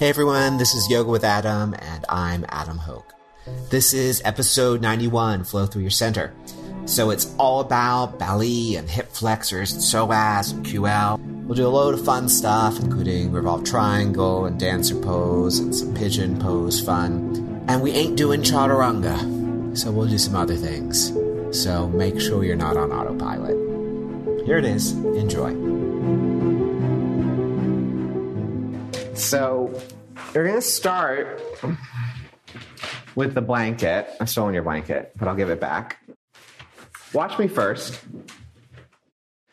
Hey everyone, this is Yoga with Adam, and I'm Adam Hoke. This is episode 91, Flow Through Your Center. So it's all about belly and hip flexors and psoas and QL. We'll do a load of fun stuff, including revolve triangle and dancer pose and some pigeon pose fun. And we ain't doing chaturanga, so we'll do some other things. So make sure you're not on autopilot. Here it is. Enjoy. So we're going to start with the blanket. I've stolen your blanket, but I'll give it back. Watch me first.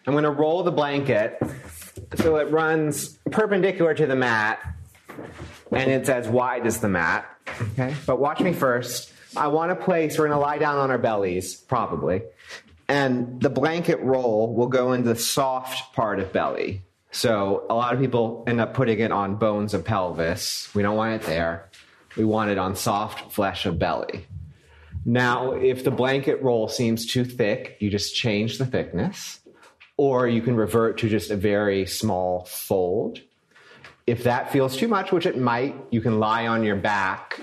I'm going to roll the blanket so it runs perpendicular to the mat and it's as wide as the mat. Okay? But watch me first. I want to place, we're going to lie down on our bellies, probably. And the blanket roll will go into the soft part of belly. So a lot of people end up putting it on bones of pelvis. We don't want it there. We want it on soft flesh of belly. Now, if the blanket roll seems too thick, you just change the thickness, or you can revert to just a very small fold. If that feels too much, which it might, you can lie on your back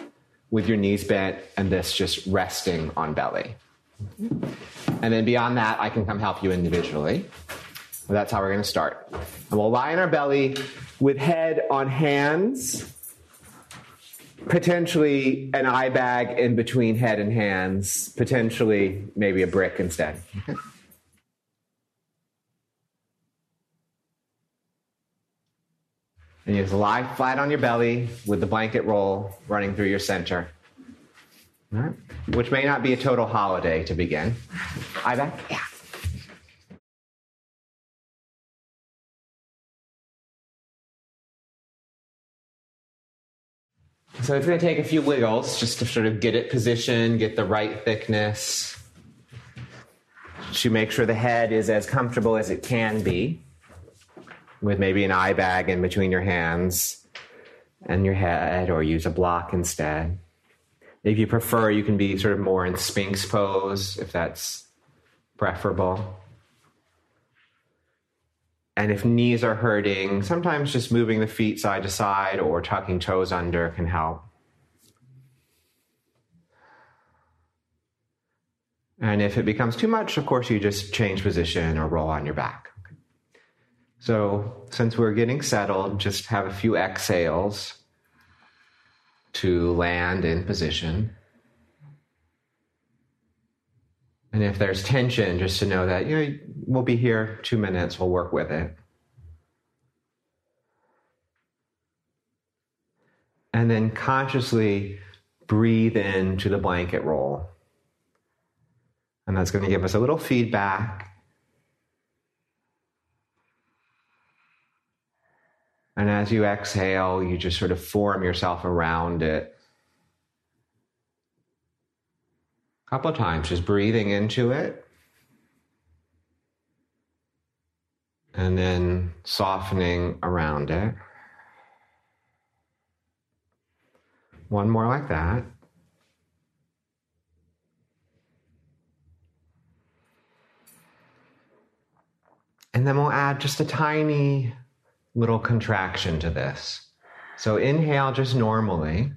with your knees bent and this just resting on belly. And then beyond that, I can come help you individually. Well, that's how we're going to start. And we'll lie on our belly with head on hands, potentially an eye bag in between head and hands, potentially maybe a brick instead. And you just lie flat on your belly with the blanket roll running through your center. Right. Which may not be a total holiday to begin. Eye bag? Yeah. So it's going to take a few wiggles just to sort of get it positioned, get the right thickness, to make sure the head is as comfortable as it can be, with maybe an eye bag in between your hands and your head, or use a block instead. If you prefer, you can be sort of more in Sphinx pose if that's preferable. And if knees are hurting, sometimes just moving the feet side to side or tucking toes under can help. And if it becomes too much, of course, you just change position or roll on your back. So, since we're getting settled, just have a few exhales to land in position. And if there's tension, just to know that, you know, we'll be here two minutes, we'll work with it. And then consciously breathe into the blanket roll. And that's going to give us a little feedback. And as you exhale, you just sort of form yourself around it. A couple of times, just breathing into it. And then softening around it. One more like that. And then we'll add just a tiny little contraction to this. So inhale just normally.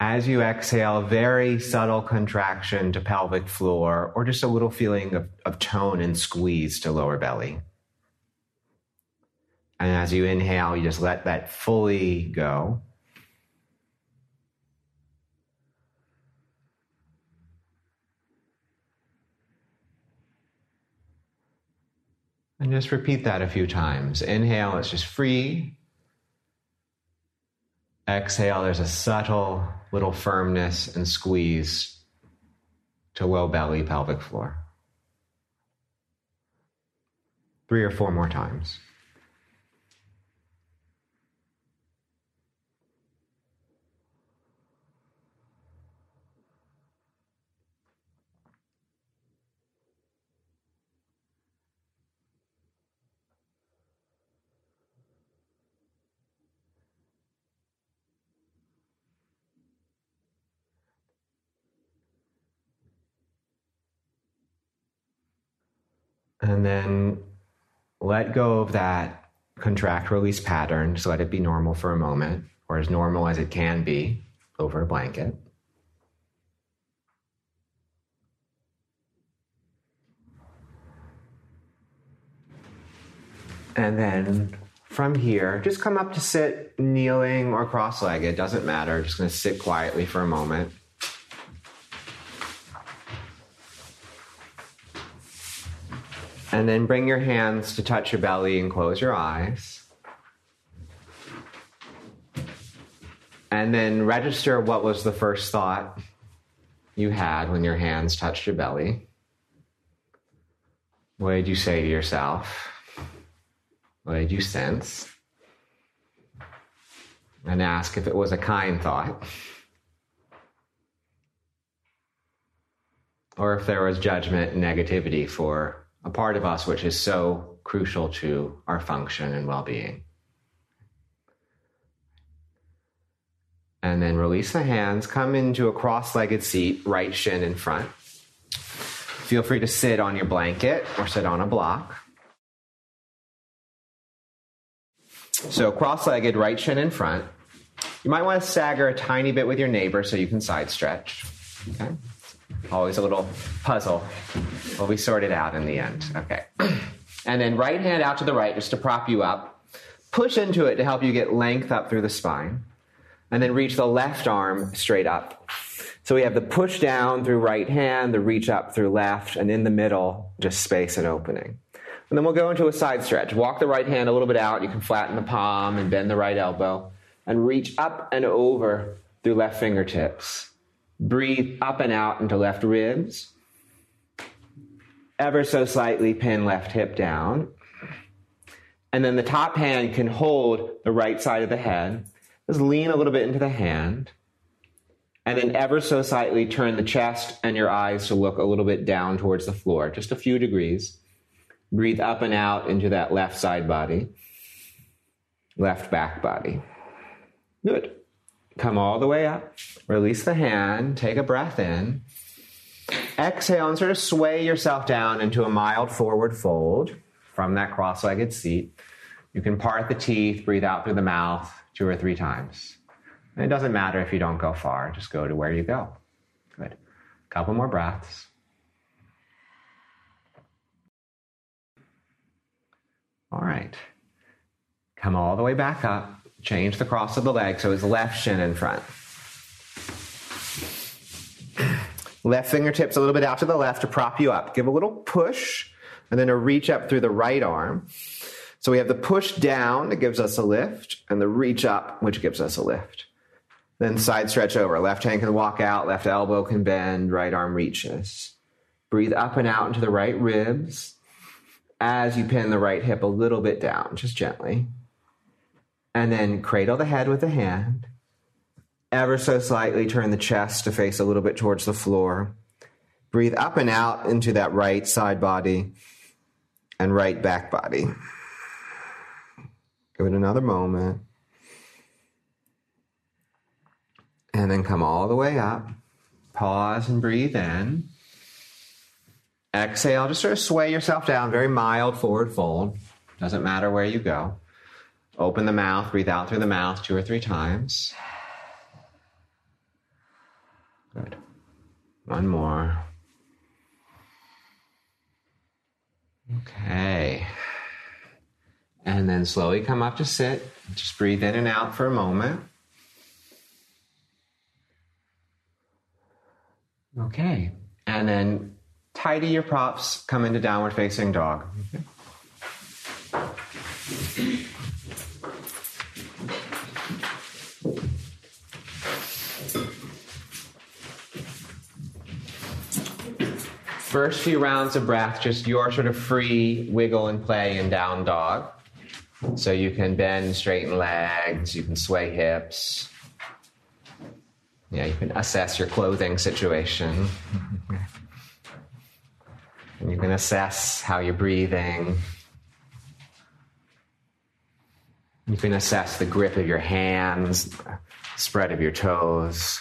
As you exhale, very subtle contraction to pelvic floor, or just a little feeling of, of tone and squeeze to lower belly. And as you inhale, you just let that fully go. And just repeat that a few times. Inhale, it's just free. Exhale, there's a subtle little firmness and squeeze to low belly, pelvic floor. Three or four more times. And then let go of that contract release pattern. Just let it be normal for a moment, or as normal as it can be over a blanket. And then from here, just come up to sit kneeling or cross legged, doesn't matter. Just to sit quietly for a moment. And then bring your hands to touch your belly and close your eyes. And then register what was the first thought you had when your hands touched your belly. What did you say to yourself? What did you sense? And ask if it was a kind thought. Or if there was judgment and negativity for a part of us which is so crucial to our function and well being. And then release the hands, come into a cross legged seat, right shin in front. Feel free to sit on your blanket or sit on a block. So cross legged, right shin in front. You might want to stagger a tiny bit with your neighbor so you can side stretch. Okay? Always a little puzzle. Will be sorted out in the end. Okay. And then right hand out to the right just to prop you up. Push into it to help you get length up through the spine. And then reach the left arm straight up. So we have the push down through right hand, the reach up through left, and in the middle, just space and opening. And then we'll go into a side stretch. Walk the right hand a little bit out. You can flatten the palm and bend the right elbow. And reach up and over through left fingertips. Breathe up and out into left ribs. Ever so slightly pin left hip down. And then the top hand can hold the right side of the head. Just lean a little bit into the hand. And then ever so slightly turn the chest and your eyes to look a little bit down towards the floor, just a few degrees. Breathe up and out into that left side body, left back body. Good. Come all the way up. Release the hand. Take a breath in. Exhale and sort of sway yourself down into a mild forward fold from that cross legged seat. You can part the teeth, breathe out through the mouth two or three times. And it doesn't matter if you don't go far, just go to where you go. Good. Couple more breaths. All right. Come all the way back up. Change the cross of the leg so it's left shin in front. Left fingertips a little bit out to the left to prop you up. Give a little push and then a reach up through the right arm. So we have the push down that gives us a lift and the reach up, which gives us a lift. Then side stretch over. Left hand can walk out, left elbow can bend, right arm reaches. Breathe up and out into the right ribs as you pin the right hip a little bit down, just gently. And then cradle the head with the hand. Ever so slightly turn the chest to face a little bit towards the floor. Breathe up and out into that right side body and right back body. Give it another moment. And then come all the way up. Pause and breathe in. Exhale, just sort of sway yourself down, very mild forward fold. Doesn't matter where you go. Open the mouth, breathe out through the mouth two or three times. Good. One more. Okay. And then slowly come up to sit. Just breathe in and out for a moment. Okay. And then tidy your props, come into downward facing dog. Okay. First few rounds of breath, just your sort of free wiggle and play in down dog. So you can bend, straighten legs, you can sway hips. Yeah, you can assess your clothing situation. And you can assess how you're breathing. You can assess the grip of your hands, spread of your toes.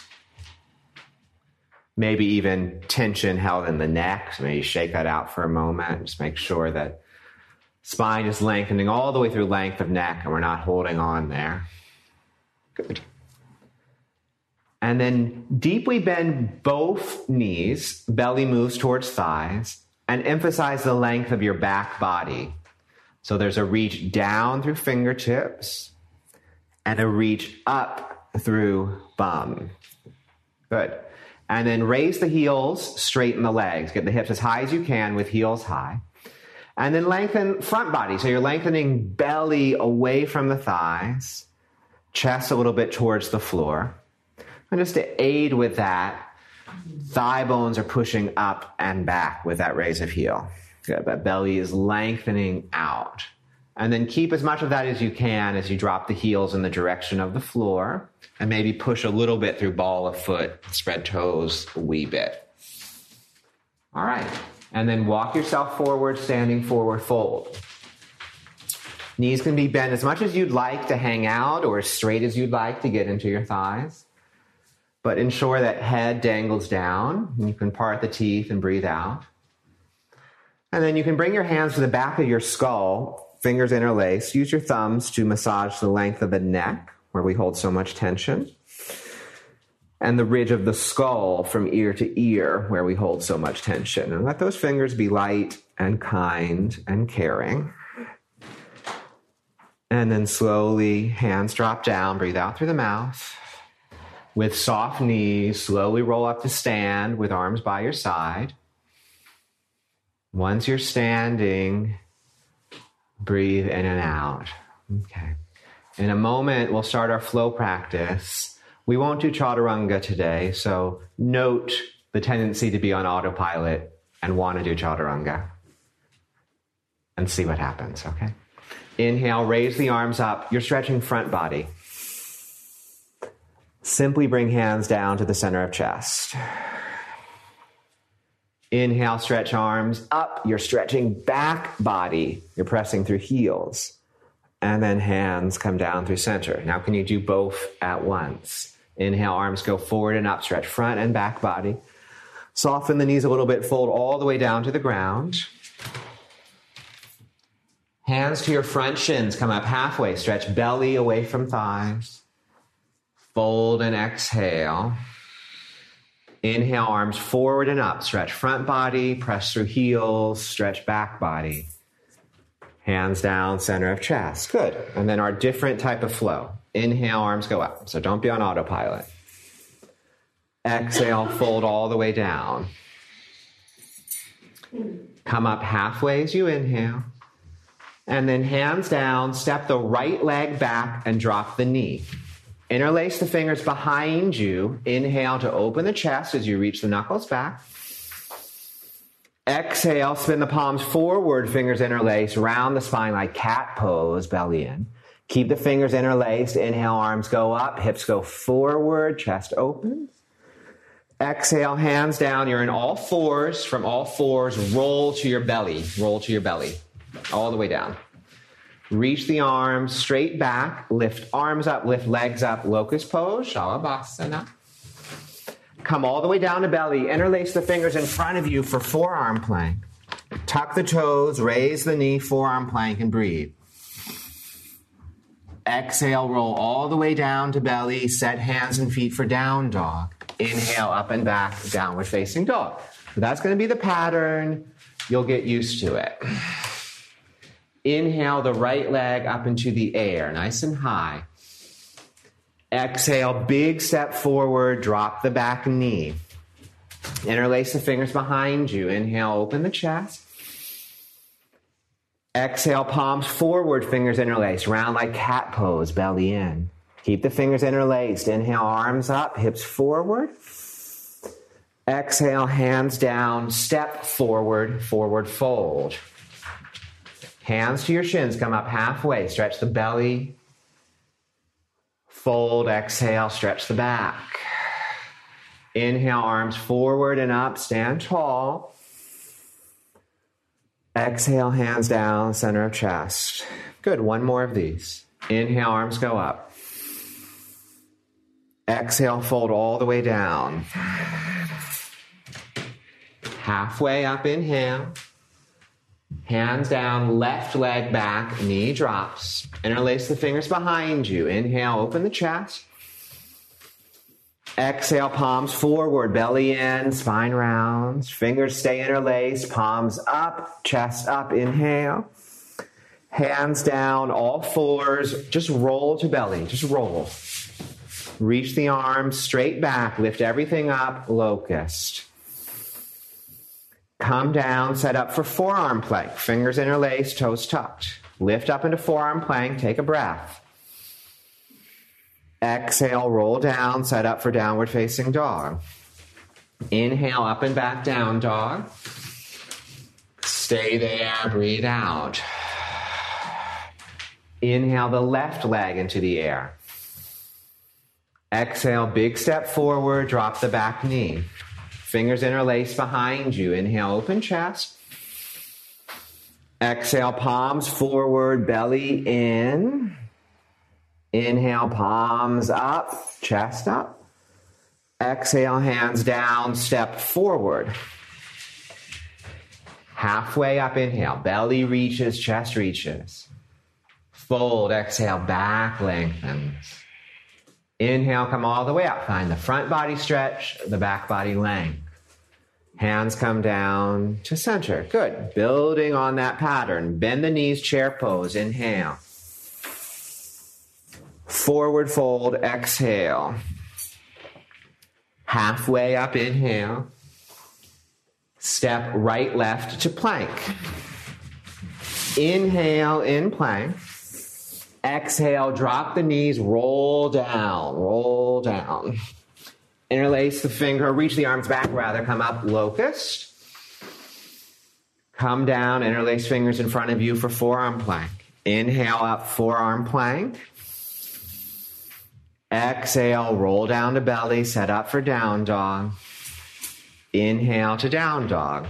Maybe even tension held in the neck. So maybe shake that out for a moment. Just make sure that Spine is lengthening all the way through length of neck, and we're not holding on there. Good. And then deeply bend both knees, belly moves towards thighs, and emphasize the length of your back body. So there's a reach down through fingertips and a reach up through bum. Good. And then raise the heels, straighten the legs. Get the hips as high as you can with heels high. And then lengthen front body. So you're lengthening belly away from the thighs, chest a little bit towards the floor. And just to aid with that, thigh bones are pushing up and back with that raise of heel. Uh, that belly is lengthening out. And then keep as much of that as you can as you drop the heels in the direction of the floor and maybe push a little bit through ball of foot, spread toes a wee bit. All right. And then walk yourself forward, standing forward fold. Knees can be bent as much as you'd like to hang out or as straight as you'd like to get into your thighs. But ensure that head dangles down. And you can part the teeth and breathe out. And then you can bring your hands to the back of your skull, fingers interlaced. Use your thumbs to massage the length of the neck where we hold so much tension, and the ridge of the skull from ear to ear where we hold so much tension. And let those fingers be light and kind and caring. And then slowly, hands drop down, breathe out through the mouth. With soft knees, slowly roll up to stand with arms by your side. Once you're standing, breathe in and out. Okay. In a moment, we'll start our flow practice. We won't do chaturanga today, so note the tendency to be on autopilot and want to do chaturanga and see what happens, okay? Inhale, raise the arms up. You're stretching front body. Simply bring hands down to the center of chest. Inhale, stretch arms up. You're stretching back body. You're pressing through heels and then hands come down through center. Now, can you do both at once? Inhale, arms go forward and up, stretch front and back body. Soften the knees a little bit, fold all the way down to the ground. Hands to your front shins, come up halfway, stretch belly away from thighs. Fold and exhale. Inhale, arms forward and up, stretch front body, press through heels, stretch back body. Hands down, center of chest. Good. And then our different type of flow. Inhale, arms go up. So don't be on autopilot. Exhale, fold all the way down. Come up halfway as you inhale. And then hands down, step the right leg back and drop the knee. Interlace the fingers behind you. Inhale to open the chest as you reach the knuckles back. Exhale, spin the palms forward, fingers interlaced, round the spine like cat pose, belly in. Keep the fingers interlaced. Inhale, arms go up, hips go forward, chest open. Exhale, hands down. You're in all fours. From all fours, roll to your belly. Roll to your belly. All the way down. Reach the arms straight back. Lift arms up, lift legs up. Locust pose, Shalabhasana. Come all the way down to belly. Interlace the fingers in front of you for forearm plank. Tuck the toes, raise the knee, forearm plank, and breathe. Exhale, roll all the way down to belly. Set hands and feet for down dog. Inhale, up and back, downward facing dog. So that's going to be the pattern. You'll get used to it. Inhale the right leg up into the air, nice and high. Exhale, big step forward, drop the back knee. Interlace the fingers behind you. Inhale, open the chest. Exhale, palms forward, fingers interlaced, round like cat pose, belly in. Keep the fingers interlaced. Inhale, arms up, hips forward. Exhale, hands down, step forward, forward fold. Hands to your shins, come up halfway, stretch the belly, Fold, exhale, stretch the back. Inhale, arms forward and up, stand tall. Exhale, hands down, center of chest. Good, one more of these. Inhale, arms go up. Exhale, fold all the way down. Halfway up, inhale. Hands down, left leg back, knee drops. Interlace the fingers behind you. Inhale, open the chest. Exhale, palms forward, belly in, spine rounds. Fingers stay interlaced, palms up, chest up. Inhale. Hands down, all fours. Just roll to belly. Just roll. Reach the arms straight back. Lift everything up. Locust. Come down, set up for forearm plank. Fingers interlaced, toes tucked. Lift up into forearm plank. Take a breath. Exhale, roll down, set up for downward facing dog. Inhale, up and back down dog. Stay there, breathe out. Inhale the left leg into the air. Exhale, big step forward, drop the back knee. Fingers interlace behind you. Inhale, open chest. Exhale, palms forward, belly in. Inhale, palms up, chest up. Exhale, hands down, step forward. Halfway up, inhale, belly reaches, chest reaches. Fold, exhale, back lengthens. Inhale, come all the way up. Find the front body stretch, the back body length. Hands come down to center. Good. Building on that pattern. Bend the knees, chair pose. Inhale. Forward fold, exhale. Halfway up, inhale. Step right, left to plank. Inhale in plank. Exhale, drop the knees, roll down, roll down. Interlace the finger, reach the arms back, rather, come up, locust. Come down, interlace fingers in front of you for forearm plank. Inhale up, forearm plank. Exhale, roll down to belly, set up for down dog. Inhale to down dog.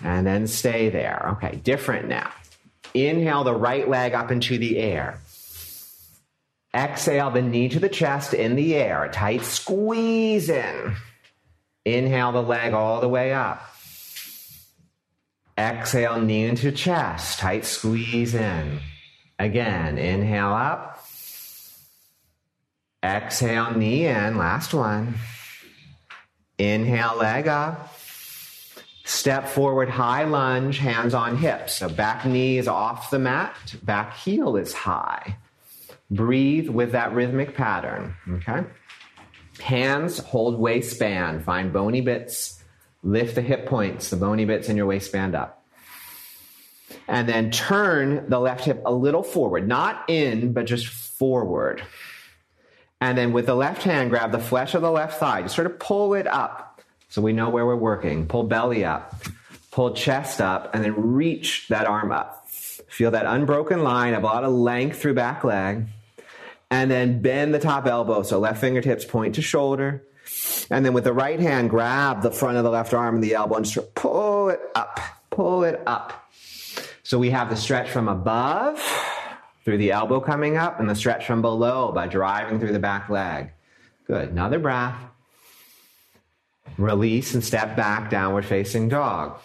And then stay there. Okay, different now. Inhale the right leg up into the air. Exhale the knee to the chest in the air. Tight squeeze in. Inhale the leg all the way up. Exhale, knee into chest. Tight squeeze in. Again, inhale up. Exhale, knee in. Last one. Inhale, leg up. Step forward, high lunge, hands on hips. So back knee is off the mat, back heel is high. Breathe with that rhythmic pattern, okay? Hands hold waistband, find bony bits, lift the hip points, the bony bits in your waistband up. And then turn the left hip a little forward, not in, but just forward. And then with the left hand, grab the flesh of the left thigh, just sort of pull it up so we know where we're working. Pull belly up, pull chest up, and then reach that arm up. Feel that unbroken line of a lot of length through back leg. And then bend the top elbow. So left fingertips point to shoulder. And then with the right hand, grab the front of the left arm and the elbow and just pull it up. Pull it up. So we have the stretch from above through the elbow coming up and the stretch from below by driving through the back leg. Good. Another breath. Release and step back, downward facing dog.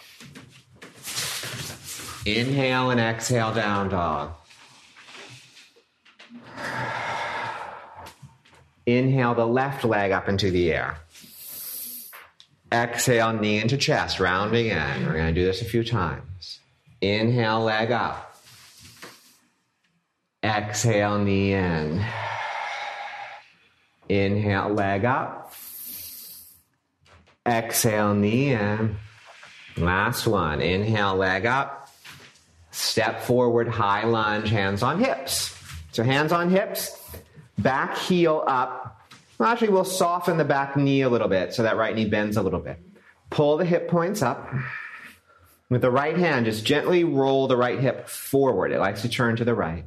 Inhale and exhale, down dog. Inhale the left leg up into the air. Exhale, knee into chest, rounding in. We're going to do this a few times. Inhale, leg up. Exhale, knee in. Inhale, leg up. Exhale, knee in. Last one. Inhale, leg up. Step forward, high lunge, hands on hips. So hands on hips, back heel up. Actually, we'll soften the back knee a little bit so that right knee bends a little bit. Pull the hip points up. With the right hand, just gently roll the right hip forward. It likes to turn to the right.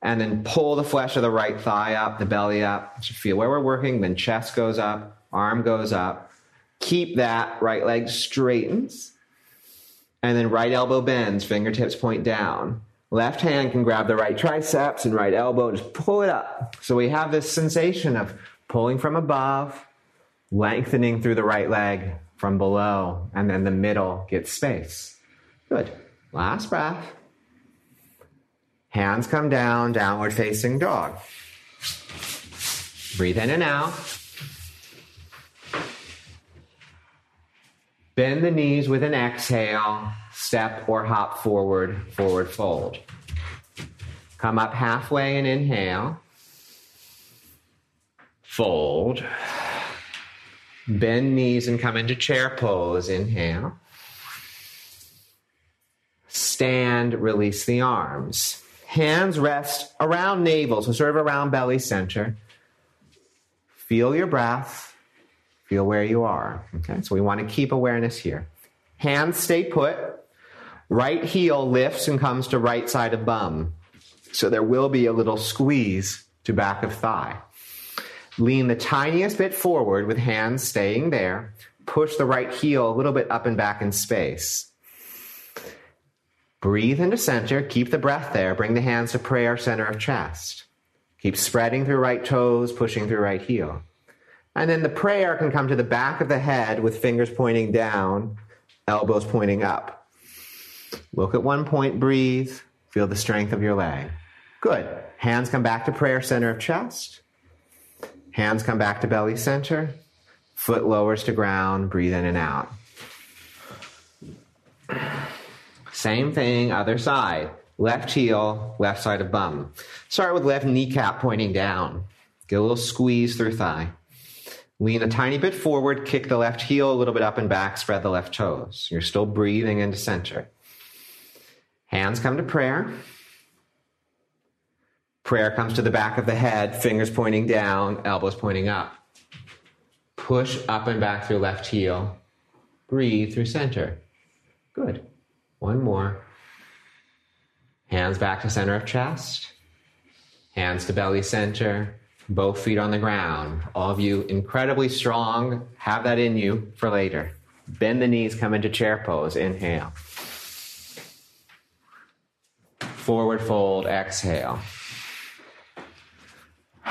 And then pull the flesh of the right thigh up, the belly up. Feel where we're working. Then chest goes up, arm goes up. Keep that right leg straightens. And then right elbow bends, fingertips point down. Left hand can grab the right triceps and right elbow, just pull it up. So we have this sensation of pulling from above, lengthening through the right leg, from below, and then the middle gets space. Good. Last breath. Hands come down, downward facing dog. Breathe in and out. Bend the knees with an exhale, step or hop forward, forward fold. Come up halfway and inhale. Fold. Bend knees and come into chair pose. Inhale. Stand, release the arms. Hands rest around navel, so sort of around belly center. Feel your breath. Feel where you are. Okay, so we want to keep awareness here. Hands stay put. Right heel lifts and comes to right side of bum. So there will be a little squeeze to back of thigh. Lean the tiniest bit forward with hands staying there. Push the right heel a little bit up and back in space. Breathe into center. Keep the breath there. Bring the hands to prayer center of chest. Keep spreading through right toes, pushing through right heel. And then the prayer can come to the back of the head with fingers pointing down, elbows pointing up. Look at one point, breathe. Feel the strength of your leg. Good. Hands come back to prayer center of chest. Hands come back to belly center. Foot lowers to ground. Breathe in and out. Same thing, other side. Left heel, left side of bum. Start with left kneecap pointing down. Get a little squeeze through thigh. Lean a tiny bit forward, kick the left heel a little bit up and back, spread the left toes. You're still breathing into center. Hands come to prayer. Prayer comes to the back of the head, fingers pointing down, elbows pointing up. Push up and back through left heel. Breathe through center. Good. One more. Hands back to center of chest. Hands to belly center. Both feet on the ground. All of you incredibly strong. Have that in you for later. Bend the knees, come into chair pose. Inhale. Forward fold, exhale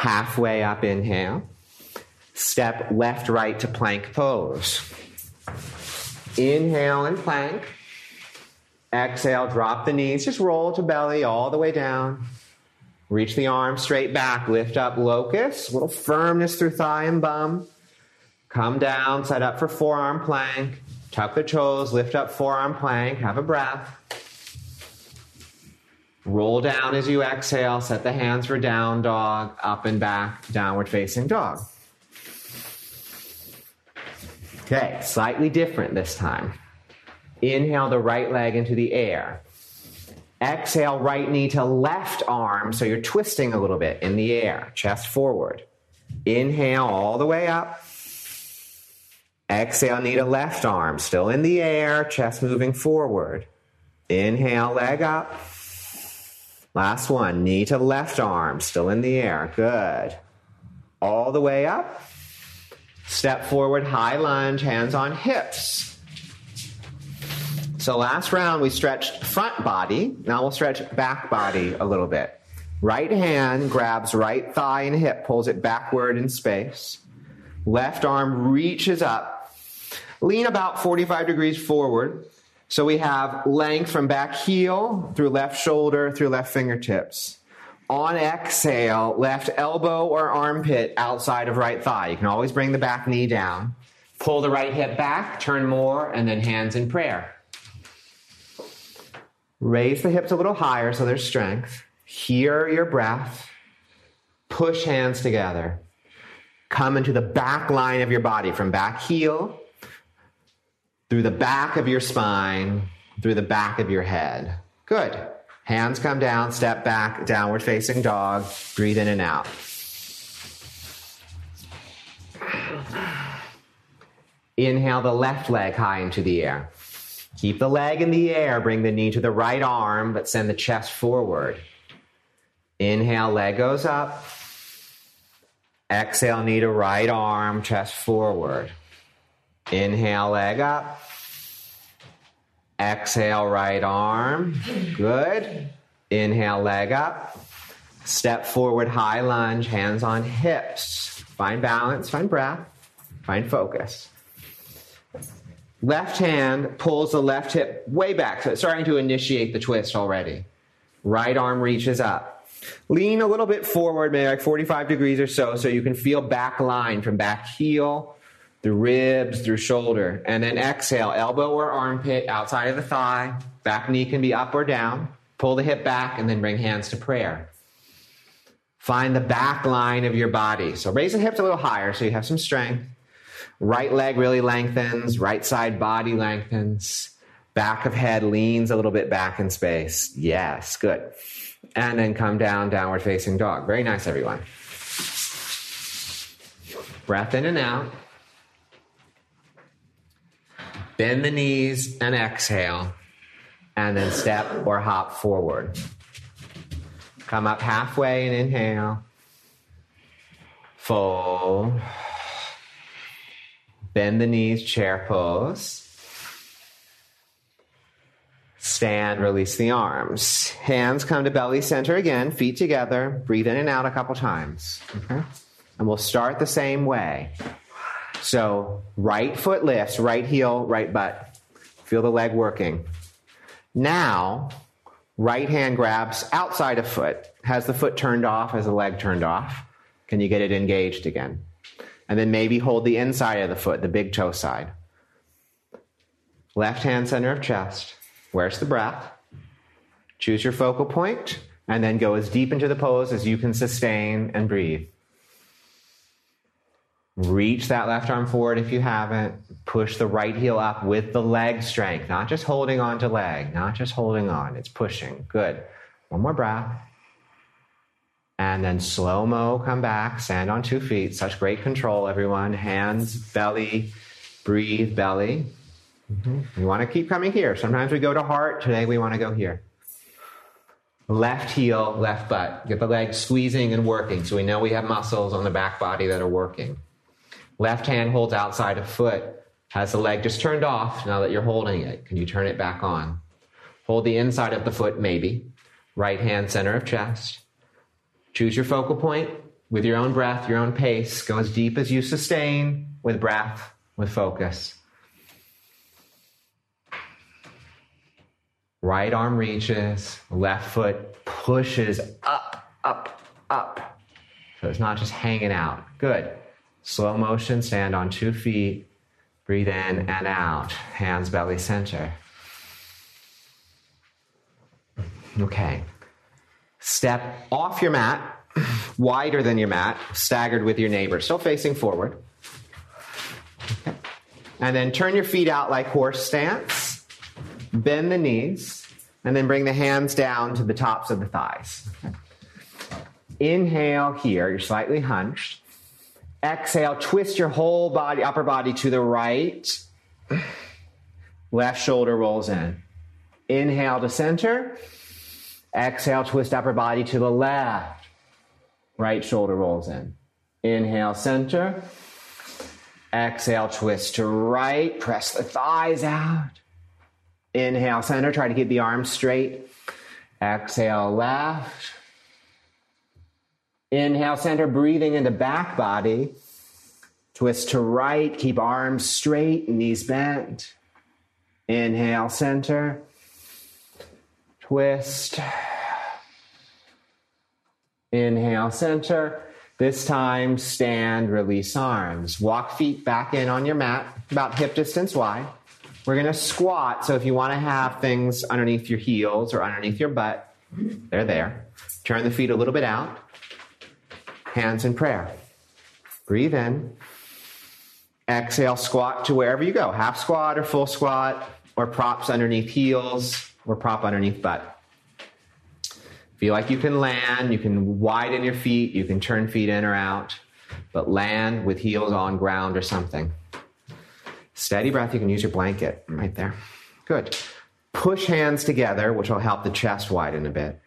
halfway up inhale. Step left, right to plank pose. Inhale and plank. Exhale, drop the knees. Just roll to belly all the way down. Reach the arm straight back. Lift up locust. A little firmness through thigh and bum. Come down, set up for forearm plank. Tuck the toes, lift up forearm plank. Have a breath. Roll down as you exhale. Set the hands for down dog, up and back, downward facing dog. Okay, slightly different this time. Inhale the right leg into the air. Exhale, right knee to left arm, so you're twisting a little bit in the air, chest forward. Inhale all the way up. Exhale, knee to left arm, still in the air, chest moving forward. Inhale, leg up. Last one, knee to left arm, still in the air. Good. All the way up. Step forward, high lunge, hands on hips. So last round we stretched front body. Now we'll stretch back body a little bit. Right hand grabs right thigh and hip, pulls it backward in space. Left arm reaches up. Lean about 45 degrees forward. So we have length from back heel through left shoulder through left fingertips. On exhale, left elbow or armpit outside of right thigh. You can always bring the back knee down. Pull the right hip back, turn more, and then hands in prayer. Raise the hips a little higher so there's strength. Hear your breath. Push hands together. Come into the back line of your body from back heel through the back of your spine, through the back of your head. Good. Hands come down, step back, downward facing dog. Breathe in and out. Inhale the left leg high into the air. Keep the leg in the air, bring the knee to the right arm, but send the chest forward. Inhale, leg goes up. Exhale, knee to right arm, chest forward. Inhale, leg up. Exhale, right arm. Good. Inhale, leg up. Step forward, high lunge, hands on hips. Find balance, find breath, find focus. Left hand pulls the left hip way back, so it's starting to initiate the twist already. Right arm reaches up. Lean a little bit forward, maybe like 45 degrees or so, so you can feel back line from back heel through ribs, through shoulder. And then exhale, elbow or armpit outside of the thigh. Back knee can be up or down. Pull the hip back and then bring hands to prayer. Find the back line of your body. So raise the hips a little higher so you have some strength. Right leg really lengthens, right side body lengthens, back of head leans a little bit back in space. Yes, good. And then come down, downward facing dog. Very nice, everyone. Breath in and out. Bend the knees and exhale, and then step or hop forward. Come up halfway and inhale. Fold. Bend the knees, chair pose. Stand, release the arms. Hands come to belly center again, feet together. Breathe in and out a couple times. Okay? And we'll start the same way. So, right foot lifts, right heel, right butt. Feel the leg working. Now, right hand grabs outside of foot. Has the foot turned off? Has the leg turned off? Can you get it engaged again? And then maybe hold the inside of the foot, the big toe side. Left hand center of chest. Where's the breath? Choose your focal point and then go as deep into the pose as you can sustain and breathe. Reach that left arm forward if you haven't. Push the right heel up with the leg strength, not just holding on to leg, not just holding on. It's pushing. Good. One more breath. And then slow mo, come back, stand on two feet. Such great control, everyone. Hands, belly, breathe, belly. Mm-hmm. We want to keep coming here. Sometimes we go to heart. Today we want to go here. Left heel, left butt. Get the legs squeezing and working so we know we have muscles on the back body that are working. Left hand holds outside of foot. Has the leg just turned off now that you're holding it? Can you turn it back on? Hold the inside of the foot, maybe. Right hand center of chest. Choose your focal point with your own breath, your own pace. Go as deep as you sustain with breath, with focus. Right arm reaches, left foot pushes up, up, up. So it's not just hanging out. Good. Slow motion, stand on two feet. Breathe in and out. Hands belly center. Okay. Step off your mat, wider than your mat, staggered with your neighbor, still facing forward. And then turn your feet out like horse stance. Bend the knees, and then bring the hands down to the tops of the thighs. Inhale here, you're slightly hunched. Exhale, twist your whole body, upper body to the right. Left shoulder rolls in. Inhale to center. Exhale, twist upper body to the left. Right shoulder rolls in. Inhale, center. Exhale, twist to right. Press the thighs out. Inhale, center. Try to keep the arms straight. Exhale, left. Inhale, center, breathing into back body. Twist to right. Keep arms straight, knees bent. Inhale, center. Twist. Inhale, center. This time, stand, release arms. Walk feet back in on your mat, about hip distance wide. We're to squat. So if you want to have things underneath your heels or underneath your butt, they're there. Turn the feet a little bit out. Hands in prayer. Breathe in. Exhale, squat to wherever you go half squat or full squat, or props underneath heels, or prop underneath butt. Feel like you can land, you can widen your feet, you can turn feet in or out, but land with heels on ground or something. Steady breath, you can use your blanket right there. Good. Push hands together, which will help the chest widen a bit.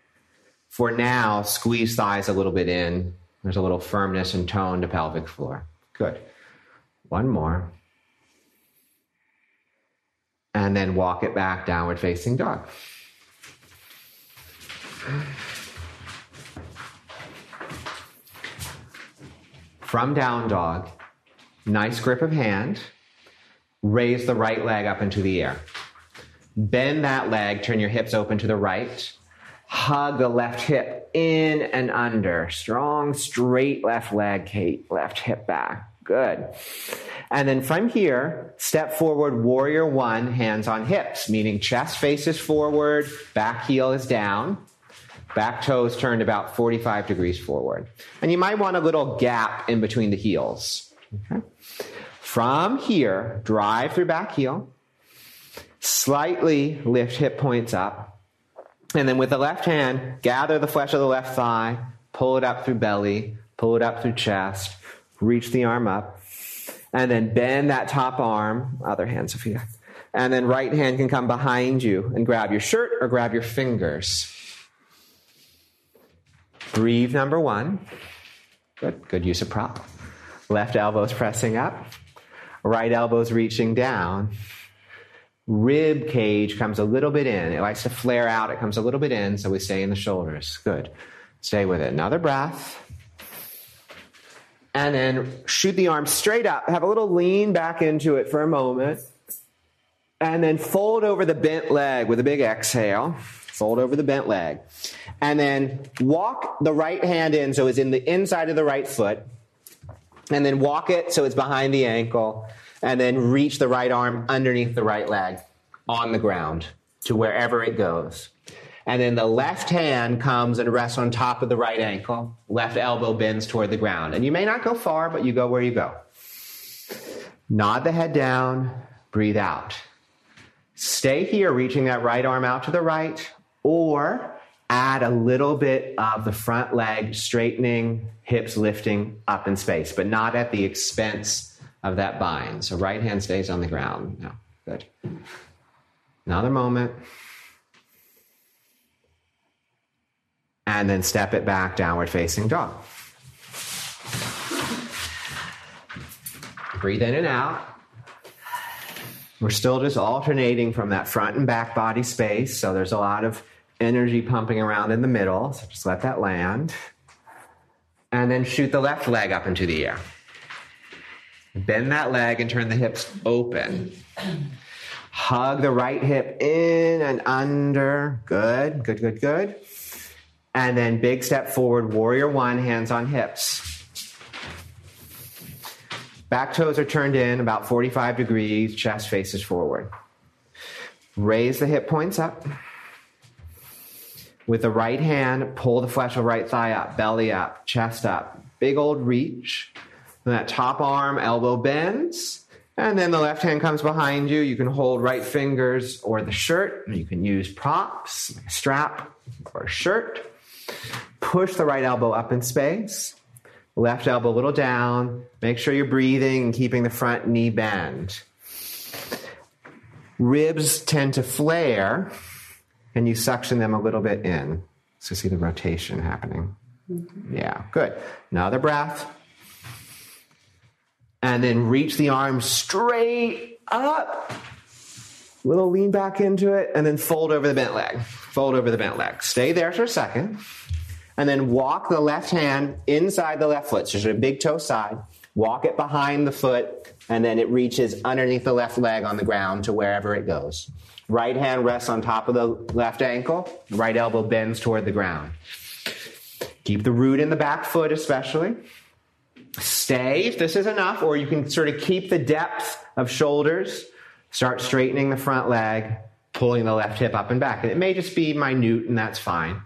For now, squeeze thighs a little bit in. There's a little firmness and tone to pelvic floor. Good. One more. And then walk it back, downward facing dog. From down dog, nice grip of hand. Raise the right leg up into the air. Bend that leg, turn your hips open to the right. Hug the left hip in and under. Strong, straight left leg, Kate. Left hip back. Good. And then from here, step forward, warrior one, hands on hips, meaning chest faces forward, back heel is down, back toes turned about 45 degrees forward. And you might want a little gap in between the heels. Okay? From here, drive through back heel, slightly lift hip points up, and then with the left hand, gather the flesh of the left thigh, pull it up through belly, pull it up through chest, reach the arm up, and then bend that top arm, other hand, Sophia. And then right hand can come behind you and grab your shirt or grab your fingers. Breathe, number one. Good, good use of prop. Left elbow's pressing up, right elbow's reaching down. Rib cage comes a little bit in. It likes to flare out. It comes a little bit in, so we stay in the shoulders. Good. Stay with it. Another breath and then shoot the arm straight up. Have a little lean back into it for a moment. And then fold over the bent leg with a big exhale. Fold over the bent leg. And then walk the right hand in so it's in the inside of the right foot. And then walk it so it's behind the ankle. And then reach the right arm underneath the right leg on the ground to wherever it goes. And then the left hand comes and rests on top of the right ankle. Left elbow bends toward the ground. And you may not go far, but you go where you go. Nod the head down, breathe out. Stay here, reaching that right arm out to the right, or add a little bit of the front leg straightening, hips lifting up in space, but not at the expense of that bind. So right hand stays on the ground. No, good. Another moment. And then step it back downward facing dog. Breathe in and out. We're still just alternating from that front and back body space, so there's a lot of energy pumping around in the middle. So just let that land. And then shoot the left leg up into the air. Bend that leg and turn the hips open. Hug the right hip in and under. Good, good, good, good. And then big step forward, warrior one, hands on hips. Back toes are turned in about 45 degrees, chest faces forward. Raise the hip points up. With the right hand, pull the flesh of right thigh up, belly up, chest up. Big old reach. And that top arm, elbow bends. And then the left hand comes behind you. You can hold right fingers or the shirt. You can use props, a strap or a shirt. Push the right elbow up in space. Left elbow a little down. Make sure you're breathing and keeping the front knee bend. Ribs tend to flare, and you suction them a little bit in. So see the rotation happening. Mm-hmm. Yeah, good. Another breath. And then reach the arms straight up. Little lean back into it, and then fold over the bent leg. Fold over the bent leg. Stay there for a second and then walk the left hand inside the left foot. So just a big toe side. Walk it behind the foot, and then it reaches underneath the left leg on the ground to wherever it goes. Right hand rests on top of the left ankle. Right elbow bends toward the ground. Keep the root in the back foot, especially. Stay if this is enough, or you can sort of keep the depth of shoulders. Start straightening the front leg, pulling the left hip up and back. And it may just be minute, and that's fine.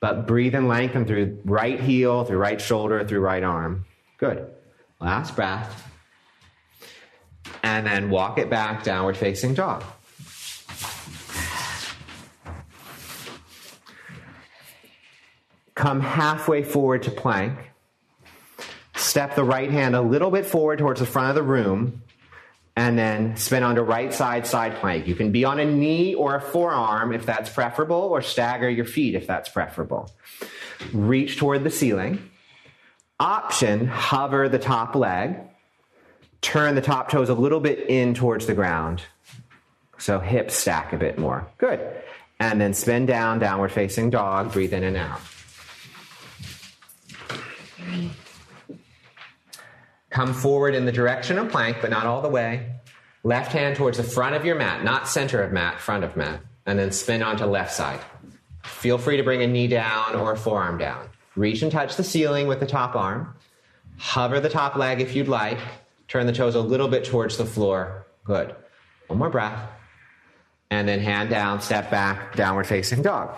But breathe and lengthen through right heel, through right shoulder, through right arm. Good. Last breath. And then walk it back, downward facing dog. Come halfway forward to plank. Step the right hand a little bit forward towards the front of the room and then spin onto right side side plank. You can be on a knee or a forearm if that's preferable, or stagger your feet if that's preferable. Reach toward the ceiling. Option, hover the top leg. Turn the top toes a little bit in towards the ground. So hips stack a bit more. Good. And then spin down, downward facing dog. Breathe in and out. Come forward in the direction of plank, but not all the way. Left hand towards the front of your mat, not center of mat, front of mat, and then spin onto left side. Feel free to bring a knee down or a forearm down. Reach and touch the ceiling with the top arm. Hover the top leg if you'd like. Turn the toes a little bit towards the floor. Good. One more breath. And then hand down, step back, downward facing dog.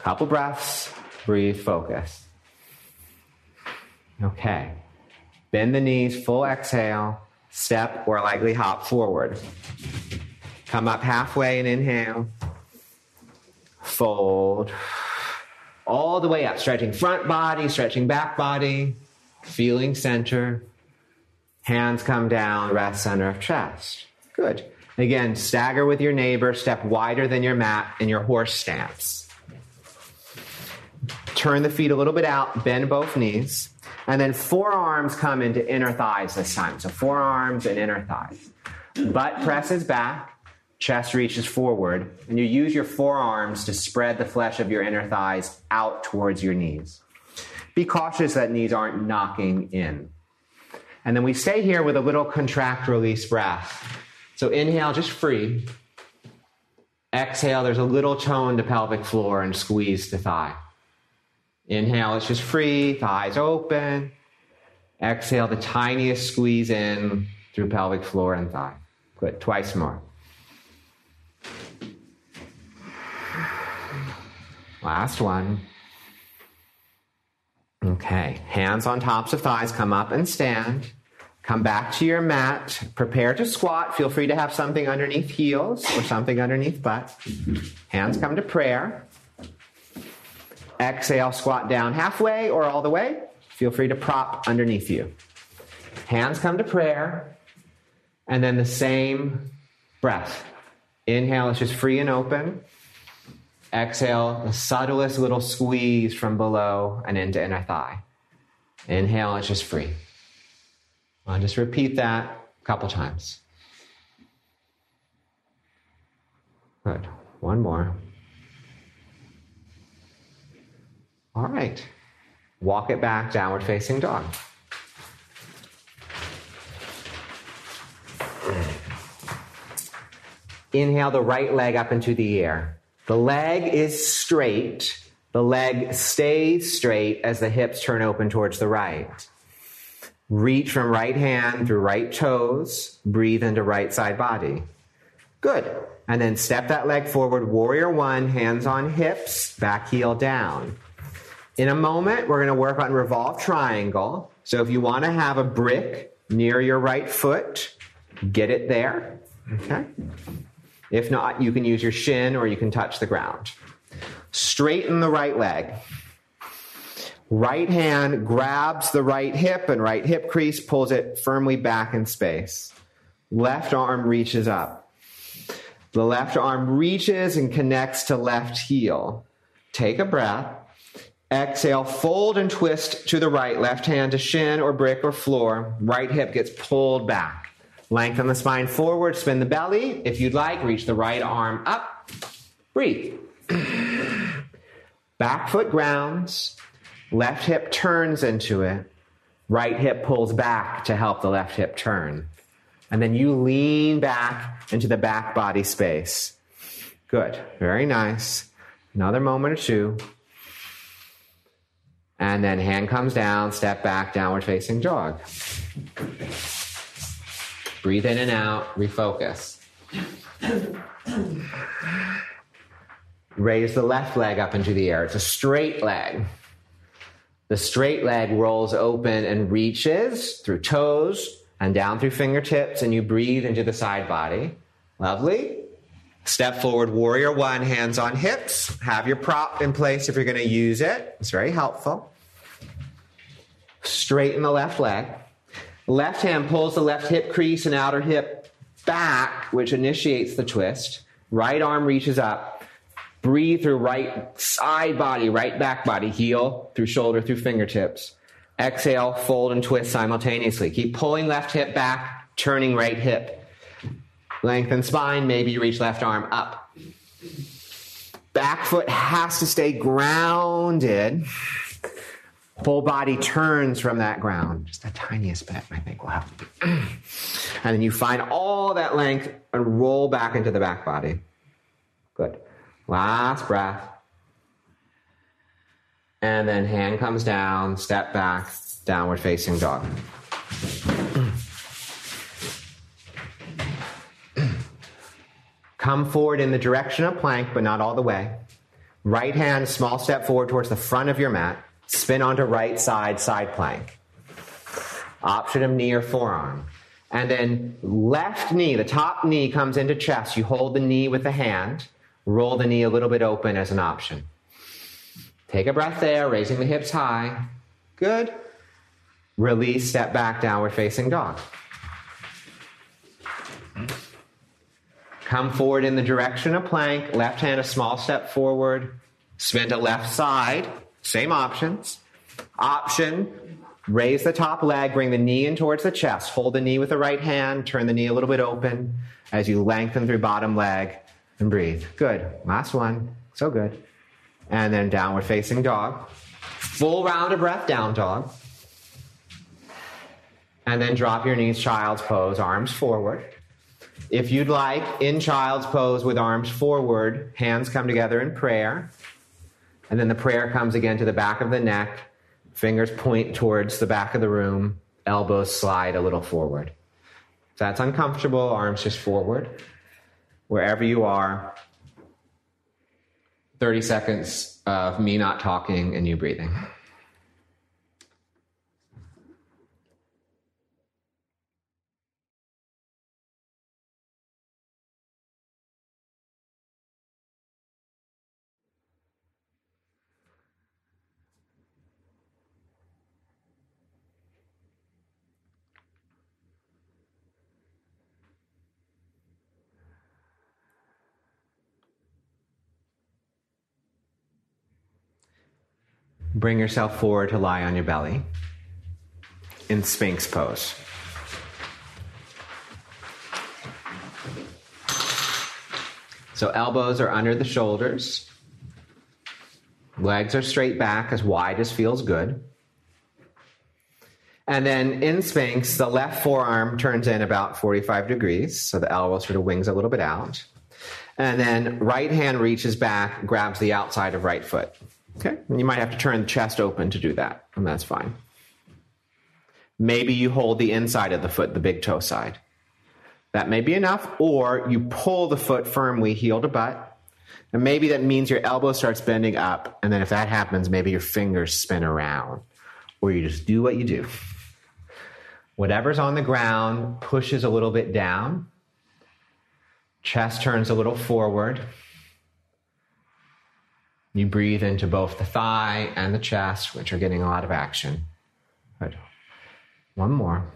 Couple breaths. Breathe, focus. Okay. Bend the knees, full exhale, step or lightly hop forward. Come up halfway and inhale. Fold. All the way up, stretching front body, stretching back body, feeling center. Hands come down, rest center of chest. Good. Again, stagger with your neighbor, step wider than your mat in your horse stance. Turn the feet a little bit out, bend both knees. And then forearms come into inner thighs this time. So forearms and inner thighs. Butt presses back, chest reaches forward, and you use your forearms to spread the flesh of your inner thighs out towards your knees. Be cautious that knees aren't knocking in. And then we stay here with a little contract release breath. So inhale, just free. Exhale, there's a little tone to pelvic floor and squeeze to thigh. Inhale, it's just free, thighs open. Exhale, the tiniest squeeze in through pelvic floor and thigh. Good, twice more. Last one. Okay, hands on tops of thighs, come up and stand. Come back to your mat. Prepare to squat. Feel free to have something underneath heels or something underneath butt. Hands come to prayer. Exhale, squat down halfway or all the way. Feel free to prop underneath you. Hands come to prayer. And then the same breath. Inhale, it's just free and open. Exhale, the subtlest little squeeze from below and into inner thigh. Inhale, it's just free. I'll just repeat that a couple times. Good. One more. All right. Walk it back, downward facing dog. Inhale the right leg up into the air. The leg is straight. The leg stays straight as the hips turn open towards the right. Reach from right hand through right toes. Breathe into right side body. Good. And then step that leg forward. Warrior one, hands on hips, back heel down. In a moment, we're going to work on revolve triangle. So if you want to have a brick near your right foot, get it there. Okay? If not, you can use your shin or you can touch the ground. Straighten the right leg. Right hand grabs the right hip and right hip crease pulls it firmly back in space. Left arm reaches up. The left arm reaches and connects to left heel. Take a breath. Exhale, fold and twist to the right, left hand to shin or brick or floor. Right hip gets pulled back. Lengthen the spine forward, spin the belly. If you'd like, reach the right arm up. Breathe. Back foot grounds. Left hip turns into it. Right hip pulls back to help the left hip turn. And then you lean back into the back body space. Good. Very nice. Another moment or two. And then hand comes down, step back, downward facing dog. Breathe in and out, refocus. Raise the left leg up into the air. It's a straight leg. The straight leg rolls open and reaches through toes and down through fingertips, and you breathe into the side body. Lovely. Step forward, warrior one, hands on hips. Have your prop in place if you're going to use it. It's very helpful. Straighten the left leg. Left hand pulls the left hip crease and outer hip back, which initiates the twist. Right arm reaches up. Breathe through right side body, right back body, heel through shoulder through fingertips. Exhale, fold and twist simultaneously. Keep pulling left hip back, turning right hip. Lengthen spine, maybe reach left arm up. Back foot has to stay grounded. Whole body turns from that ground. Just the tiniest bit, I think, will help. and then you find all that length and roll back into the back body. Good. Last breath. And then hand comes down, step back, downward facing dog. Come forward in the direction of plank, but not all the way. Right hand, small step forward towards the front of your mat. Spin onto right side, side plank. Option of knee or forearm. And then left knee, the top knee comes into chest. You hold the knee with the hand. Roll the knee a little bit open as an option. Take a breath there, raising the hips high. Good. Release, step back, downward facing dog. Come forward in the direction of plank. Left hand, a small step forward. Spin to left side. Same options. Option, raise the top leg, bring the knee in towards the chest. Hold the knee with the right hand, turn the knee a little bit open as you lengthen through bottom leg and breathe. Good. Last one. So good. And then downward facing dog. Full round of breath, down dog. And then drop your knees, child's pose, arms forward. If you'd like, in child's pose with arms forward, hands come together in prayer. And then the prayer comes again to the back of the neck, fingers point towards the back of the room, elbows slide a little forward. If that's uncomfortable, arms just forward. Wherever you are, 30 seconds of me not talking and you breathing. Bring yourself forward to lie on your belly in Sphinx pose. So elbows are under the shoulders. Legs are straight back, as wide as feels good. And then in Sphinx, the left forearm turns in about 45 degrees, so the elbow sort of wings a little bit out. And then right hand reaches back, grabs the outside of right foot. Okay, you might have to turn the chest open to do that, and that's fine. Maybe you hold the inside of the foot, the big toe side. That may be enough, or you pull the foot firmly, heel to butt. And maybe that means your elbow starts bending up, and then if that happens, maybe your fingers spin around, or you just do what you do. Whatever's on the ground pushes a little bit down, chest turns a little forward. You breathe into both the thigh and the chest, which are getting a lot of action. Good. One more.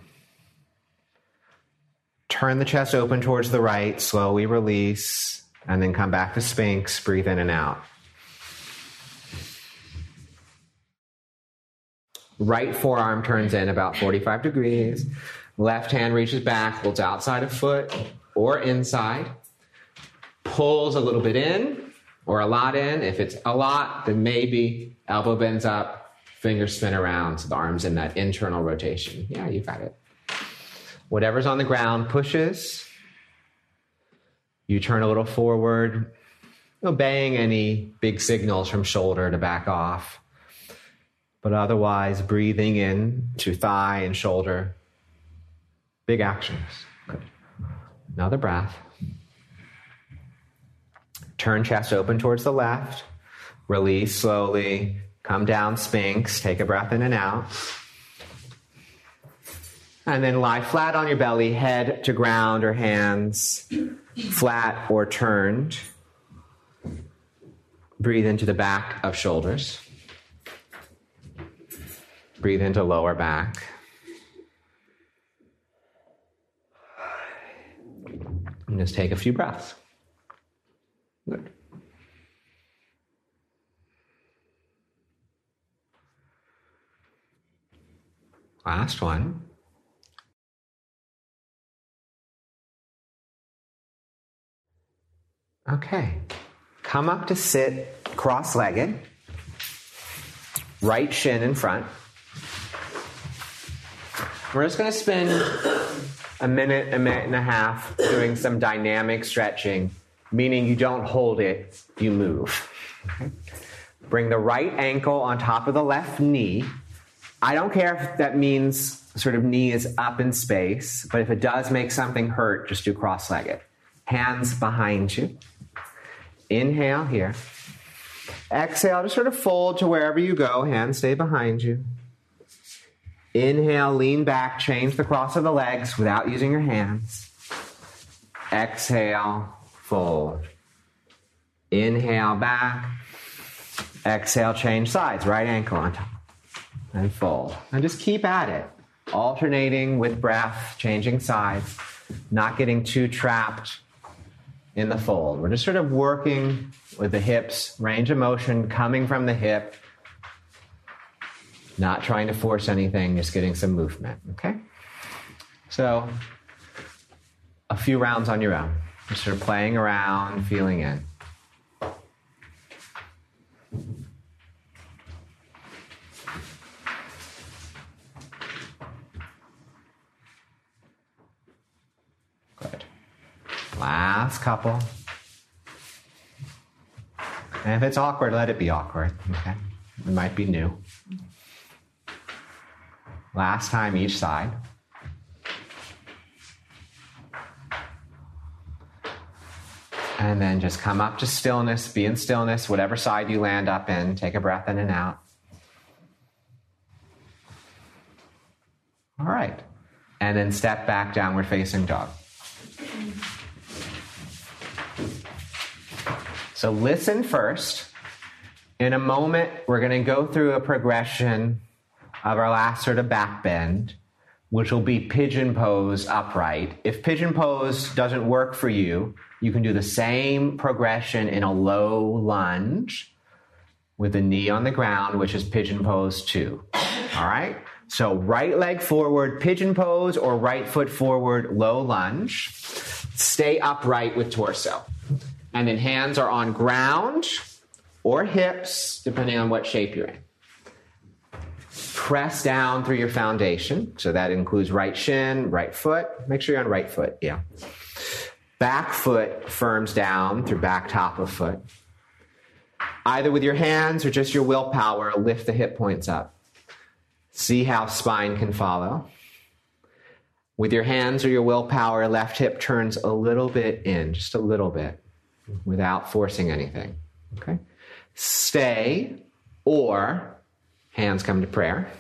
Turn the chest open towards the right, slowly release, and then come back to Sphinx. Breathe in and out. Right forearm turns in about 45 degrees. Left hand reaches back, holds outside of foot or inside. Pulls a little bit in or a lot in. If it's a lot, then maybe elbow bends up, fingers spin around, so the arm's in that internal rotation. Yeah, you got it. Whatever's on the ground pushes. You turn a little forward, obeying any big signals from shoulder to back off. But otherwise, breathing in to thigh and shoulder. Big actions. Good. Another breath. Turn chest open towards the left. Release slowly. Come down, Sphinx. Take a breath in and out. And then lie flat on your belly, head to ground or hands flat or turned. Breathe into the back of shoulders. Breathe into lower back. And just take a few breaths. Last one. Okay. Come up to sit cross legged. right shin in front. We're just going to spend a minute, a minute and a half doing some dynamic stretching, meaning you don't hold it, you move. Okay? Bring the right ankle on top of the left knee. I don't care if that means sort of knee is up in space, but if it does make something hurt, just do cross legged. Hands behind you. Inhale here. Exhale, just sort of fold to wherever you go. Hands stay behind you. Inhale, lean back, change the cross of the legs without using your hands. Exhale, fold. Inhale back. Exhale, change sides, right ankle on top. And fold. And just keep at it, alternating with breath, changing sides, not getting too trapped in the fold. We're just sort of working with the hips, range of motion coming from the hip, not trying to force anything, just getting some movement, okay? So, a few rounds on your own, just sort of playing around, feeling in. Last couple. And if it's awkward, let it be awkward. Okay. It might be new. Last time each side. And then just come up to stillness, be in stillness, whatever side you land up in. Take a breath in and out. All right. And then step back, downward facing dog. So listen first. In a moment, we're going to go through a progression of our last sort of back bend, which will be pigeon pose upright. If pigeon pose doesn't work for you, you can do the same progression in a low lunge with the knee on the ground, which is pigeon pose two. All right? So right leg forward, pigeon pose, or right foot forward, low lunge. Stay upright with torso. And then hands are on ground or hips, depending on what shape you're in. Press down through your foundation. So that includes right shin, right foot. Make sure you're on right foot. Yeah. Back foot firms down through back top of foot. Either with your hands or just your willpower, lift the hip points up. See how spine can follow. With your hands or your willpower, left hip turns a little bit in, just a little bit without forcing anything. Okay? Stay or hands come to prayer.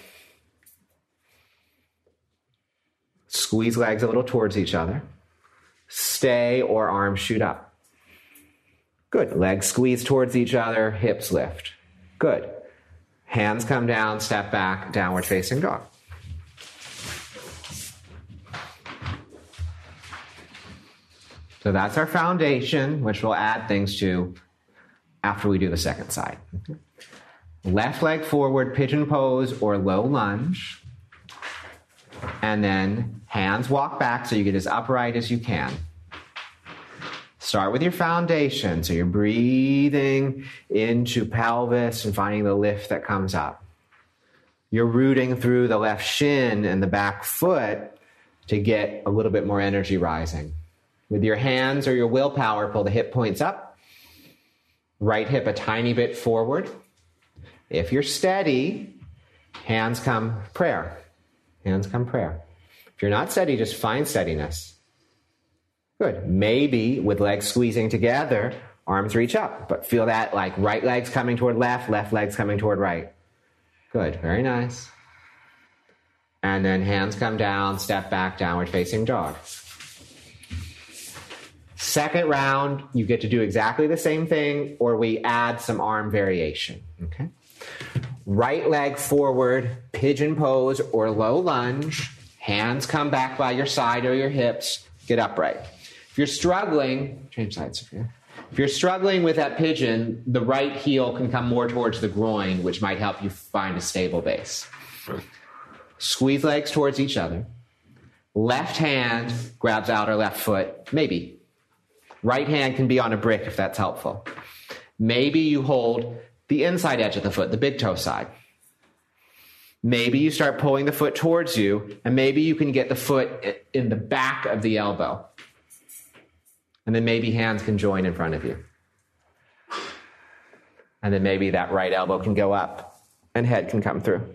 Squeeze legs a little towards each other. Stay or arms shoot up. Good. Legs squeeze towards each other, hips lift. Good. Hands come down, step back, downward facing dog. So that's our foundation, which we'll add things to after we do the second side. Left leg forward, pigeon pose or low lunge. And then hands walk back so you get as upright as you can. Start with your foundation. So you're breathing into pelvis and finding the lift that comes up. You're rooting through the left shin and the back foot to get a little bit more energy rising. With your hands or your willpower, pull the hip points up. Right hip a tiny bit forward. If you're steady, hands come prayer. Hands come prayer. If you're not steady, just find steadiness. Good. Maybe with legs squeezing together, arms reach up, but feel that like right legs coming toward left, left legs coming toward right. Good. Very nice. And then hands come down, step back, downward facing dog. Second round, you get to do exactly the same thing, or we add some arm variation. Okay. Right leg forward, pigeon pose or low lunge. Hands come back by your side or your hips. Get upright. If you're struggling, change sides, Sophia. If you're struggling with that pigeon, the right heel can come more towards the groin, which might help you find a stable base. Squeeze legs towards each other. Left hand grabs outer left foot, maybe Right hand can be on a brick if that's helpful. Maybe you hold the inside edge of the foot, the big toe side. Maybe you start pulling the foot towards you, and maybe you can get the foot in the back of the elbow. And then maybe hands can join in front of you. And then maybe that right elbow can go up and head can come through.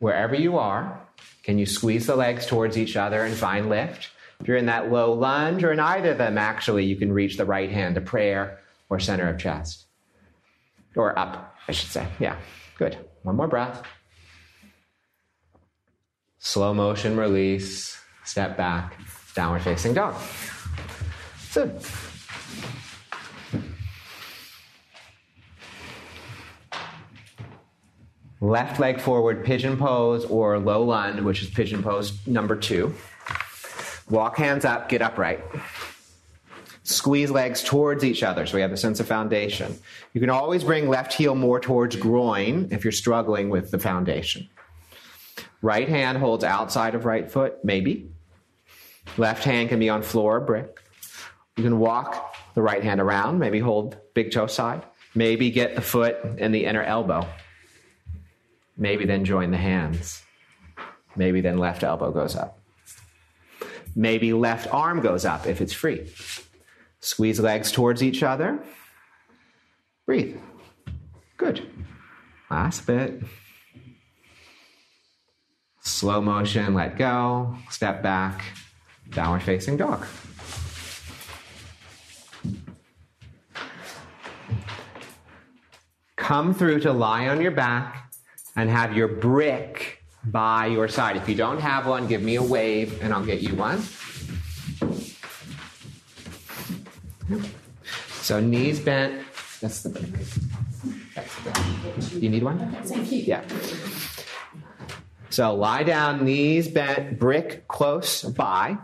Wherever you are, can you squeeze the legs towards each other and find lift? If you're in that low lunge or in either of them, actually, you can reach the right hand to prayer or center of chest. Or up, I should say. Yeah, good. One more breath. Slow motion release, step back, downward facing dog. Good. Left leg forward, pigeon pose or low lunge, which is pigeon pose number two. Walk hands up, get upright. Squeeze legs towards each other so we have a sense of foundation. You can always bring left heel more towards groin if you're struggling with the foundation. Right hand holds outside of right foot, maybe. Left hand can be on floor or brick. You can walk the right hand around, maybe hold big toe side. Maybe get the foot in the inner elbow. Maybe then join the hands. Maybe then left elbow goes up. Maybe left arm goes up if it's free. Squeeze legs towards each other. Breathe. Good. Last bit. Slow motion, let go. Step back. Downward facing dog. Come through to lie on your back and have your brick by your side. If you don't have one, give me a wave and I'll get you one. So knees bent. That's the brick. You need one? Yeah. So lie down, knees bent, brick close by.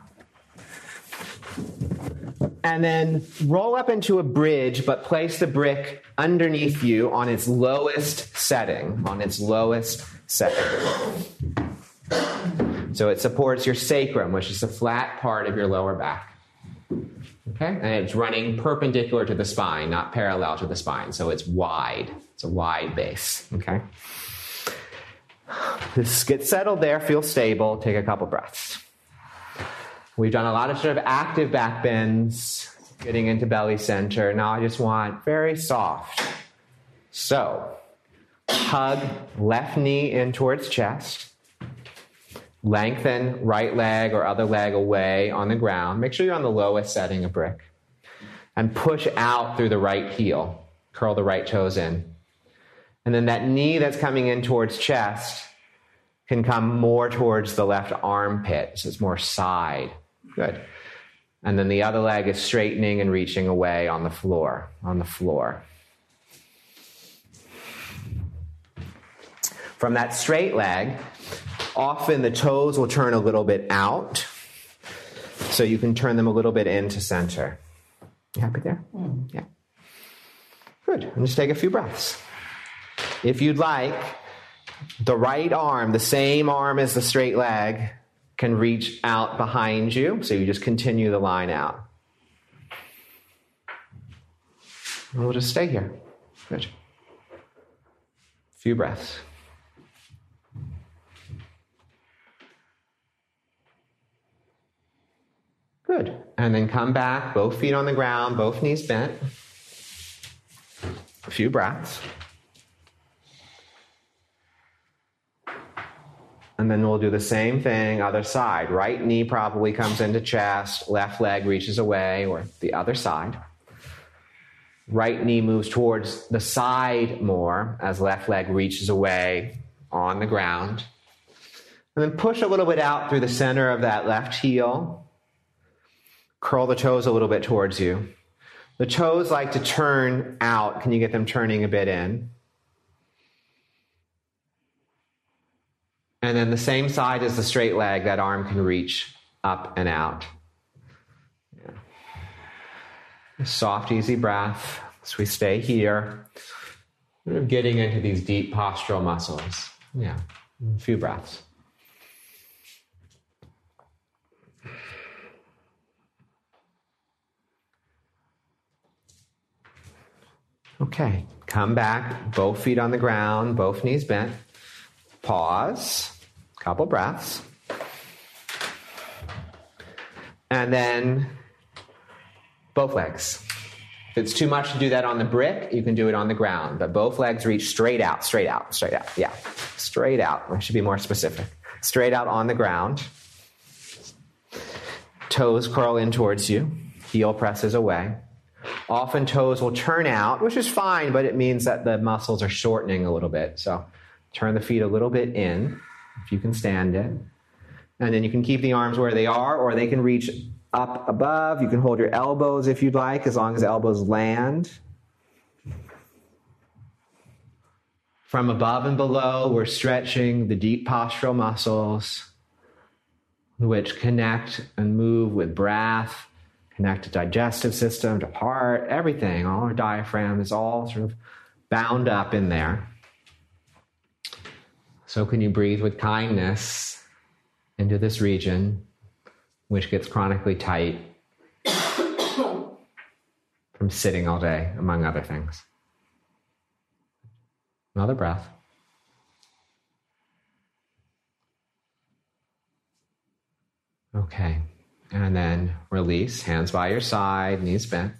And then roll up into a bridge, but place the brick underneath you on its lowest setting, on its lowest setting. So it supports your sacrum, which is the flat part of your lower back. Okay? And it's running perpendicular to the spine, not parallel to the spine. So it's wide. It's a wide base. Okay? Just get settled there, feel stable, take a couple breaths. We've done a lot of sort of active back bends, getting into belly center. Now I just want very soft. So, hug left knee in towards chest. Lengthen right leg or other leg away on the ground. Make sure you're on the lowest setting of brick. And push out through the right heel. Curl the right toes in. And then that knee that's coming in towards chest can come more towards the left armpit. So it's more side. Good. And then the other leg is straightening and reaching away on the floor, on the floor. From that straight leg, often the toes will turn a little bit out. So you can turn them a little bit into center. You happy there? Mm. Yeah. Good. And just take a few breaths. If you'd like, the right arm, the same arm as the straight leg, can reach out behind you. So you just continue the line out. And we'll just stay here. Good. A few breaths. Good. And then come back, both feet on the ground, both knees bent. A few breaths. And then we'll do the same thing, other side. Right knee probably comes into chest, left leg reaches away, or the other side. Right knee moves towards the side more as left leg reaches away on the ground. And then push a little bit out through the center of that left heel. Curl the toes a little bit towards you. The toes like to turn out. Can you get them turning a bit in? And then the same side as the straight leg, that arm can reach up and out. Yeah. Soft, easy breath as we stay here. Getting into these deep postural muscles. Yeah, a few breaths. Okay, come back, both feet on the ground, both knees bent. Pause. Couple breaths. And then both legs. If it's too much to do that on the brick, you can do it on the ground. But both legs reach straight out, straight out, straight out. Yeah, straight out. I should be more specific. Straight out on the ground. Toes curl in towards you. Heel presses away. Often toes will turn out, which is fine, but it means that the muscles are shortening a little bit. So turn the feet a little bit in, if you can stand it. And then you can keep the arms where they are, or they can reach up above. You can hold your elbows if you'd like, as long as the elbows land. From above and below, we're stretching the deep postural muscles, which connect and move with breath, connect to digestive system, to heart, everything. All our diaphragm is all sort of bound up in there. So, can you breathe with kindness into this region, which gets chronically tight from sitting all day, among other things? Another breath. Okay. And then release, hands by your side, knees bent.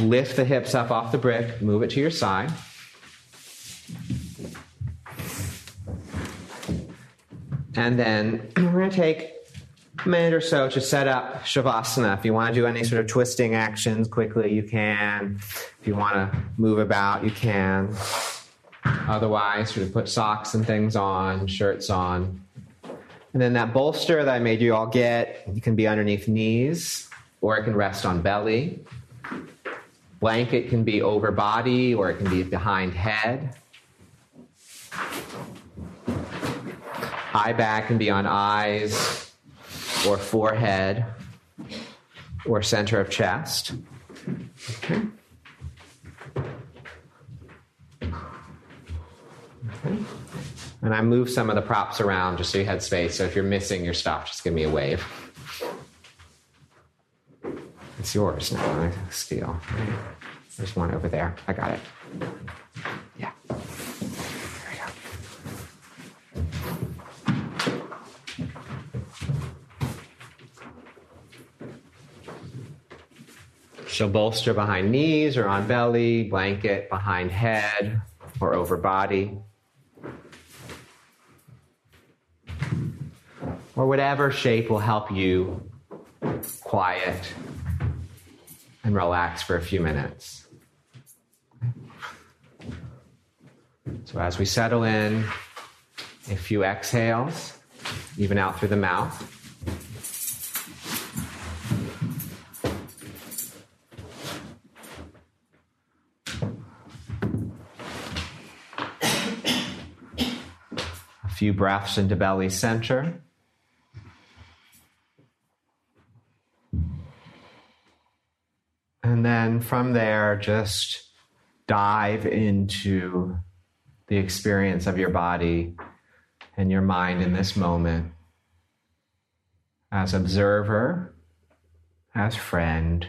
Lift the hips up off the brick, move it to your side. And then we're going to take a minute or so to set up Shavasana. If you want to do any sort of twisting actions quickly, you can. If you want to move about, you can. Otherwise, sort of put socks and things on, shirts on. And then that bolster that I made you all get, you can be underneath knees, or it can rest on belly. Blanket can be over body, or it can be behind head. Eye bag can be on eyes, or forehead, or center of chest. Okay. Okay. And I move some of the props around just so you had space. So if you're missing your stuff, just give me a wave. It's yours now. Steal. There's one over there. I got it. Yeah. There we go. So bolster behind knees or on belly, blanket behind head or over body. Or whatever shape will help you quiet and relax for a few minutes. So, as we settle in, a few exhales, even out through the mouth. A few breaths into belly center. And then from there, just dive into the experience of your body and your mind in this moment as observer, as friend.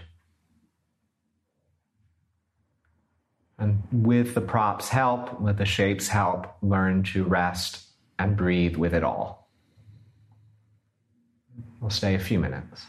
And with the props' help, with the shapes' help, learn to rest and breathe with it all. We'll stay a few minutes.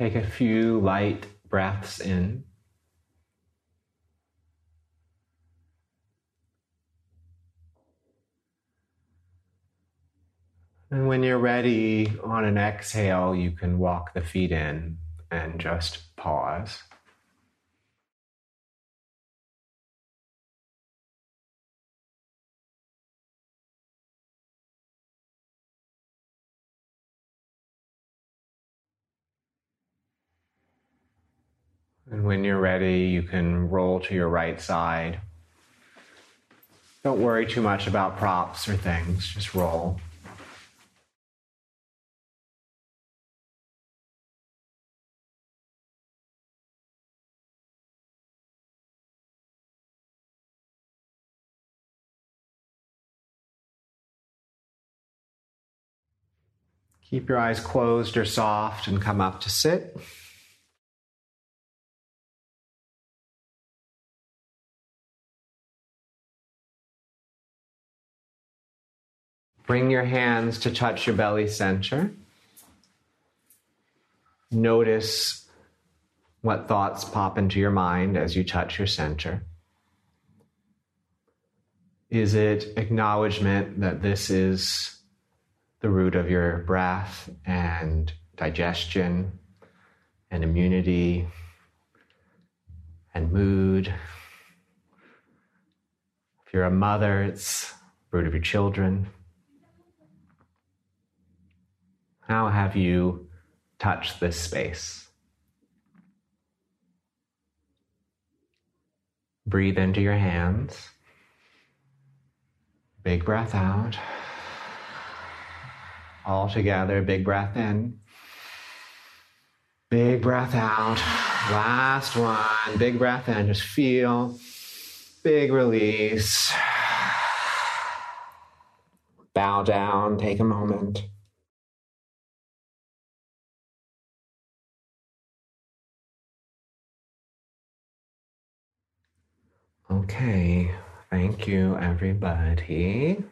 Take a few light breaths in. And when you're ready on an exhale, you can walk the feet in and just pause. And when you're ready, you can roll to your right side. Don't worry too much about props or things, just roll. Keep your eyes closed or soft and come up to sit. Bring your hands to touch your belly center. Notice what thoughts pop into your mind as you touch your center. Is it acknowledgement that this is the root of your breath and digestion and immunity and mood. If you're a mother, it's root of your children. How have you touched this space? Breathe into your hands. Big breath out. All together, big breath in. Big breath out. Last one. Big breath in. Just feel. Big release. Bow down. Take a moment. Okay. Thank you, everybody.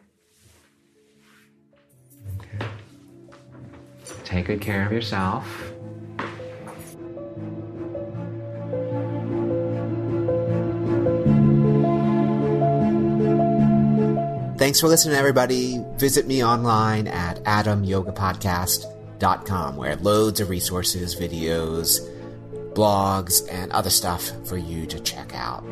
Take good care of yourself. Thanks for listening, everybody. Visit me online at adamyogapodcast.com, where loads of resources, videos, blogs, and other stuff for you to check out.